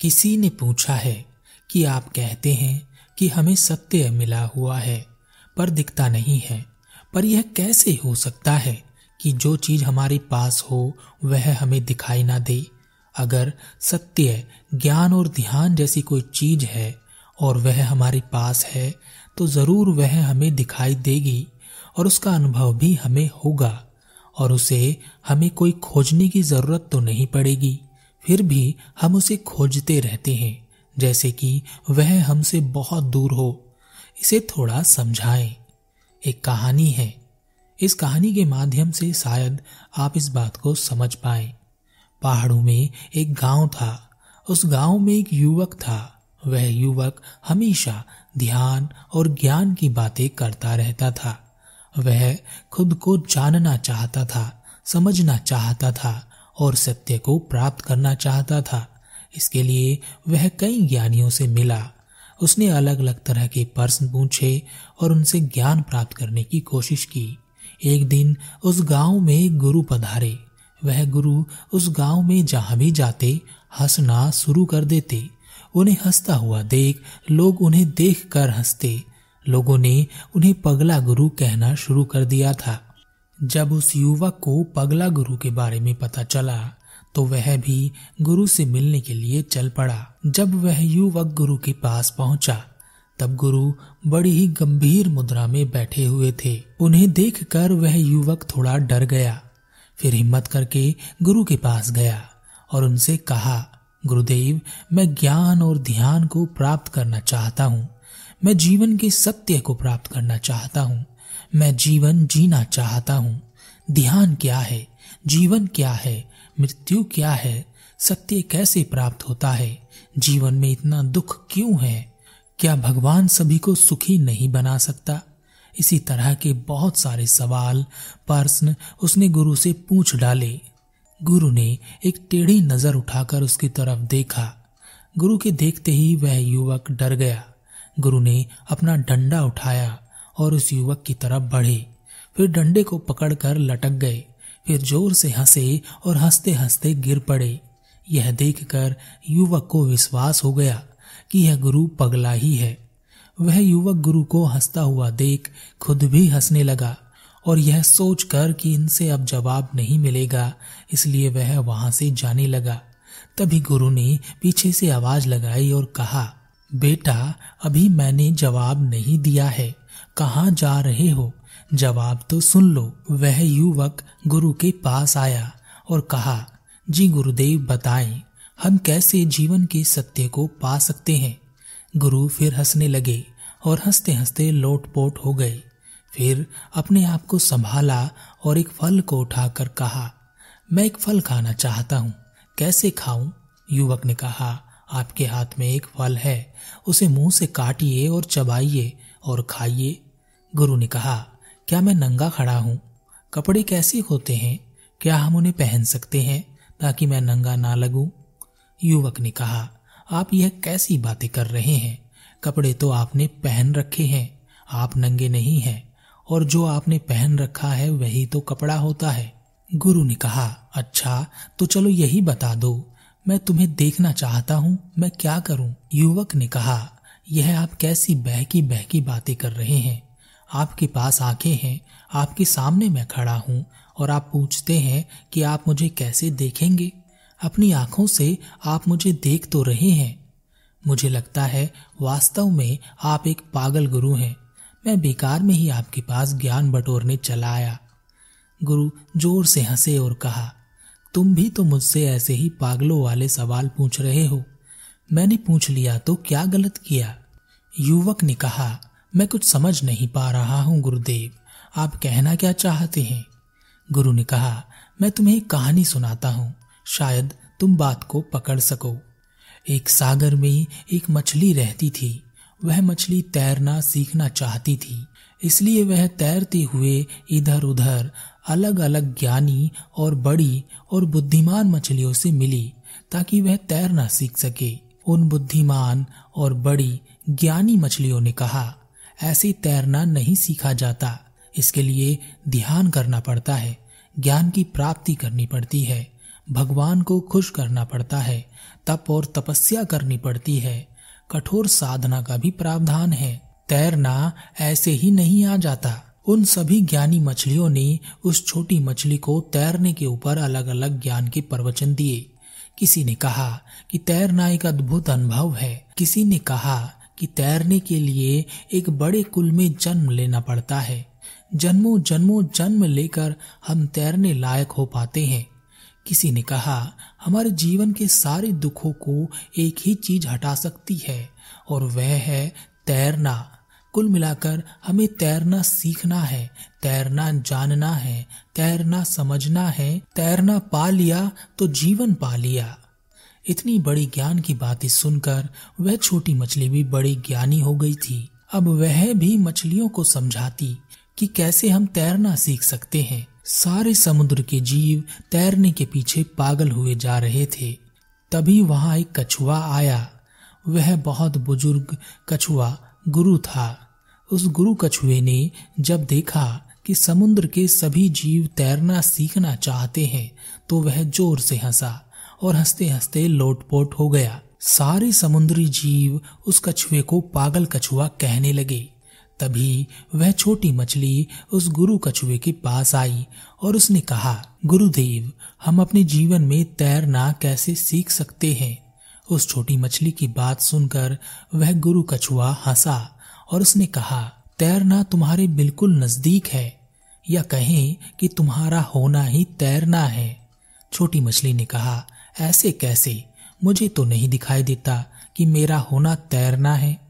किसी ने पूछा है कि आप कहते हैं कि हमें सत्य मिला हुआ है, पर दिखता नहीं है। पर यह कैसे हो सकता है कि जो चीज़ हमारे पास हो, वह हमें दिखाई ना दे? अगर सत्य, ज्ञान और ध्यान जैसी कोई चीज़ है और वह हमारे पास है तो ज़रूर वह हमें दिखाई देगी और उसका अनुभव भी हमें होगा और उसे हमें कोई खोजने की ज़रूरत तो नहीं पड़ेगी। फिर भी हम उसे खोजते रहते हैं, जैसे कि वह हमसे बहुत दूर हो। इसे थोड़ा समझाएँ। एक कहानी है। इस कहानी के माध्यम से शायद आप इस बात को समझ पाए। पहाड़ों में एक गाँव था। उस गाँव में एक युवक था। वह युवक हमेशा ध्यान और ज्ञान की बातें करता रहता था। वह खुद को जानना चाहता था, समझना चाहता था। और सत्य को प्राप्त करना चाहता था। इसके लिए वह कई ज्ञानियों से मिला। उसने अलग अलग तरह के प्रश्न पूछे और उनसे ज्ञान प्राप्त करने की कोशिश की। एक दिन उस गाँव में गुरु पधारे। वह गुरु उस गाँव में जहाँ भी जाते, हंसना शुरू कर देते। उन्हें हंसता हुआ देख लोग उन्हें देख कर हँसते। लोगों ने उन्हें पगला गुरु कहना शुरू कर दिया था। जब उस युवक को पगला गुरु के बारे में पता चला तो वह भी गुरु से मिलने के लिए चल पड़ा। जब वह युवक गुरु के पास पहुँचा, तब गुरु बड़ी ही गंभीर मुद्रा में बैठे हुए थे। उन्हें देखकर वह युवक थोड़ा डर गया। फिर हिम्मत करके गुरु के पास गया और उनसे कहा, गुरुदेव, मैं ज्ञान और ध्यान को प्राप्त करना चाहता हूँ। मैं जीवन के सत्य को प्राप्त करना चाहता हूँ। मैं जीवन जीना चाहता हूँ। ध्यान क्या है? जीवन क्या है? मृत्यु क्या है? सत्य कैसे प्राप्त होता है? जीवन में इतना दुख क्यों है? क्या भगवान सभी को सुखी नहीं बना सकता? इसी तरह के बहुत सारे सवाल, प्रश्न उसने गुरु से पूछ डाले। गुरु ने एक टेढ़ी नज़र उठाकर उसकी तरफ़ देखा। गुरु के देखते ही वह युवक डर गया। गुरु ने अपना डंडा उठाया। और उस युवक की तरफ़ बढ़े। फिर डंडे को पकड़कर लटक गए। फिर ज़ोर से हंसे और हँसते हँसते गिर पड़े। यह देखकर युवक को विश्वास हो गया कि यह गुरु पगला ही है। वह युवक गुरु को हंसता हुआ देख खुद भी हंसने लगा और यह सोचकर कि इनसे अब जवाब नहीं मिलेगा, इसलिए वह वहाँ से जाने लगा। तभी गुरु ने पीछे से आवाज़ लगाई और कहा, बेटा, अभी मैंने जवाब नहीं दिया है। कहाँ जा रहे हो? जवाब तो सुन लो। वह युवक गुरु के पास आया और कहा, जी गुरुदेव, बताएँ, हम कैसे जीवन के सत्य को पा सकते हैं? गुरु फिर हंसने लगे और हँसते हँसते लोटपोट हो गए। फिर अपने आप को संभाला और एक फल को उठाकर कहा, मैं एक फल खाना चाहता हूँ। कैसे खाऊं? युवक ने कहा, आपके हाथ में एक फल है। उसे मुँह से काटिए और चबाइए और खाइए। गुरु ने कहा, क्या मैं नंगा खड़ा हूँ? कपड़े कैसे होते हैं? क्या हम उन्हें पहन सकते हैं ताकि मैं नंगा ना लगूं? युवक ने कहा, आप यह कैसी बातें कर रहे हैं? कपड़े तो आपने पहन रखे हैं, आप नंगे नहीं हैं, और जो आपने पहन रखा है वही तो कपड़ा होता है। गुरु ने कहा अच्छा तो चलो यही बता दो, मैं तुम्हें देखना चाहता हूँ, मैं क्या करूँ? युवक ने कहा, यह आप कैसी बहकी बहकी बातें कर रहे हैं? आपके पास आँखें हैं, आपके सामने मैं खड़ा हूँ और आप पूछते हैं कि आप मुझे कैसे देखेंगे? अपनी आँखों से आप मुझे देख तो रहे हैं। मुझे लगता है वास्तव में आप एक पागल गुरु हैं। मैं बेकार में ही आपके पास ज्ञान बटोरने चला आया। गुरु ज़ोर से हंसे और कहा, तुम भी तो मुझसे ऐसे ही पागलों वाले सवाल पूछ रहे हो। मैंने पूछ लिया तो क्या गलत किया? युवक ने कहा मैं कुछ समझ नहीं पा रहा हूँ, गुरुदेव। आप कहना क्या चाहते हैं? गुरु ने कहा, मैं तुम्हें एक कहानी सुनाता हूँ। शायद तुम बात को पकड़ सको। एक सागर में एक मछली रहती थी। वह मछली तैरना सीखना चाहती थी। इसलिए वह तैरते हुए इधर उधर अलग अलग ज्ञानी और बड़ी और बुद्धिमान मछलियों से मिली, ताकि वह तैरना सीख सके। उन बुद्धिमान और बड़ी ज्ञानी मछलियों ने कहा ऐसे तैरना नहीं सीखा जाता। इसके लिए ध्यान करना पड़ता है, ज्ञान की प्राप्ति करनी पड़ती है, भगवान को खुश करना पड़ता है, तप और तपस्या करनी पड़ती है। कठोर साधना का भी प्रावधान है। तैरना ऐसे ही नहीं आ जाता। उन सभी ज्ञानी मछलियों ने उस छोटी मछली को तैरने के ऊपर अलग अलग ज्ञान के प्रवचन दिए। किसी ने कहा कि तैरना एक अद्भुत अनुभव है। किसी ने कहा कि तैरने के लिए एक बड़े कुल में जन्म लेना पड़ता है। जन्मों जन्मों, जन्म लेकर हम तैरने लायक हो पाते हैं। किसी ने कहा, हमारे जीवन के सारे दुखों को एक ही चीज़ हटा सकती है, और वह है तैरना। कुल मिलाकर हमें तैरना सीखना है, तैरना जानना है, तैरना समझना है, तैरना पा लिया तो जीवन पा लिया। इतनी बड़ी ज्ञान की बातें सुनकर वह छोटी मछली भी बड़ी ज्ञानी हो गई थी। अब वह भी मछलियों को समझाती कि कैसे हम तैरना सीख सकते हैं। सारे समुद्र के जीव तैरने के पीछे पागल हुए जा रहे थे। तभी वहाँ एक कछुआ आया। वह बहुत बुज़ुर्ग कछुआ गुरु था। उस गुरु कछुए ने जब देखा कि समुद्र के सभी जीव तैरना सीखना चाहते हैं तो वह ज़ोर से हंसा। और हँसते हँसते लोटपोट हो गया। सारे समुद्री जीव उस कछुए को पागल कछुआ कहने लगे। तभी वह छोटी मछली उस गुरु कछुए के पास आई और उसने कहा, गुरुदेव, हम अपने जीवन में तैरना कैसे सीख सकते हैं? उस छोटी मछली की बात सुनकर वह गुरु कछुआ हंसा और उसने कहा, तैरना तुम्हारे बिल्कुल नज़दीक है या कहें कि तुम्हारा होना ही तैरना है? छोटी मछली ने कहा ऐसे कैसे? मुझे तो नहीं दिखाई देता कि मेरा होना तैरना है।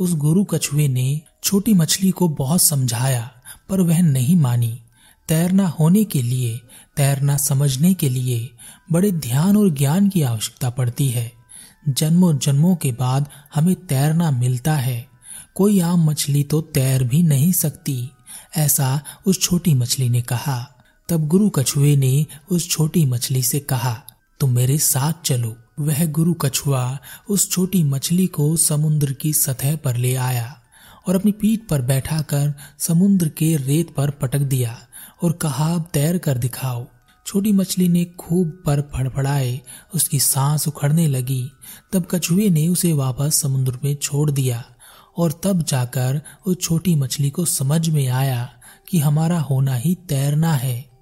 उस गुरु कछुए ने छोटी मछली को बहुत समझाया, पर वह नहीं मानी। तैरना होने के लिए, तैरना समझने के लिए बड़े ध्यान और ज्ञान की आवश्यकता पड़ती है। जन्मों जन्मों के बाद हमें तैरना मिलता है। कोई आम मछली तो तैर भी नहीं सकती, ऐसा उस छोटी मछली ने कहा। तब गुरु कछुए ने उस छोटी मछली से कहा तुम मेरे साथ चलो। वह गुरु कछुआ उस छोटी मछली को समुद्र की सतह पर ले आया और अपनी पीठ पर बैठाकर समुद्र के रेत पर पटक दिया और कहा, तैर कर दिखाओ। छोटी मछली ने खूब पर फड़फड़ाए, उसकी सांस उखड़ने लगी। तब कछुए ने उसे वापस समुद्र में छोड़ दिया और तब जाकर उस छोटी मछली को समझ में आया कि हमारा होना ही तैरना है।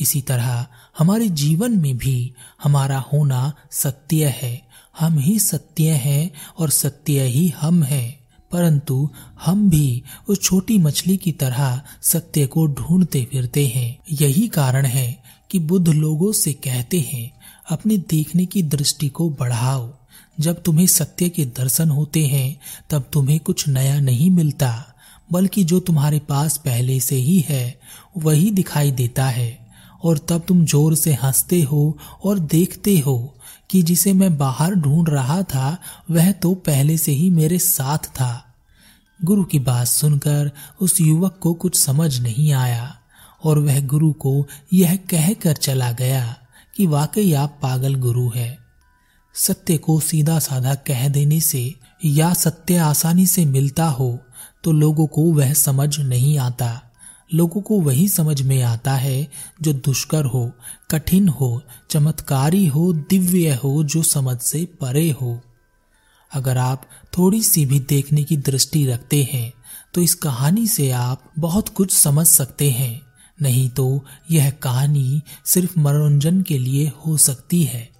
इसी तरह हमारे जीवन में भी हमारा होना सत्य है। हम ही सत्य हैं और सत्य ही हम हैं। परंतु हम भी उस छोटी मछली की तरह सत्य को ढूंढते फिरते हैं। यही कारण है कि बुद्ध लोगों से कहते हैं, अपने देखने की दृष्टि को बढ़ाओ। जब तुम्हें सत्य के दर्शन होते हैं, तब तुम्हें कुछ नया नहीं मिलता, बल्कि जो तुम्हारे पास पहले से ही है, वही दिखाई देता है। और तब तुम ज़ोर से हँसते हो और देखते हो कि जिसे मैं बाहर ढूंढ रहा था, वह तो पहले से ही मेरे साथ था। गुरु की बात सुनकर उस युवक को कुछ समझ नहीं आया और वह गुरु को यह कहकर चला गया कि वाकई आप पागल गुरु है। सत्य को सीधा साधा कह देने से या सत्य आसानी से मिलता हो तो लोगों को वह समझ नहीं आता। लोगों को वही समझ में आता है जो दुष्कर हो, कठिन हो, चमत्कारी हो, दिव्य हो, जो समझ से परे हो। अगर आप थोड़ी सी भी देखने की दृष्टि रखते हैं तो इस कहानी से आप बहुत कुछ समझ सकते हैं। नहीं तो यह कहानी सिर्फ़ मनोरंजन के लिए हो सकती है।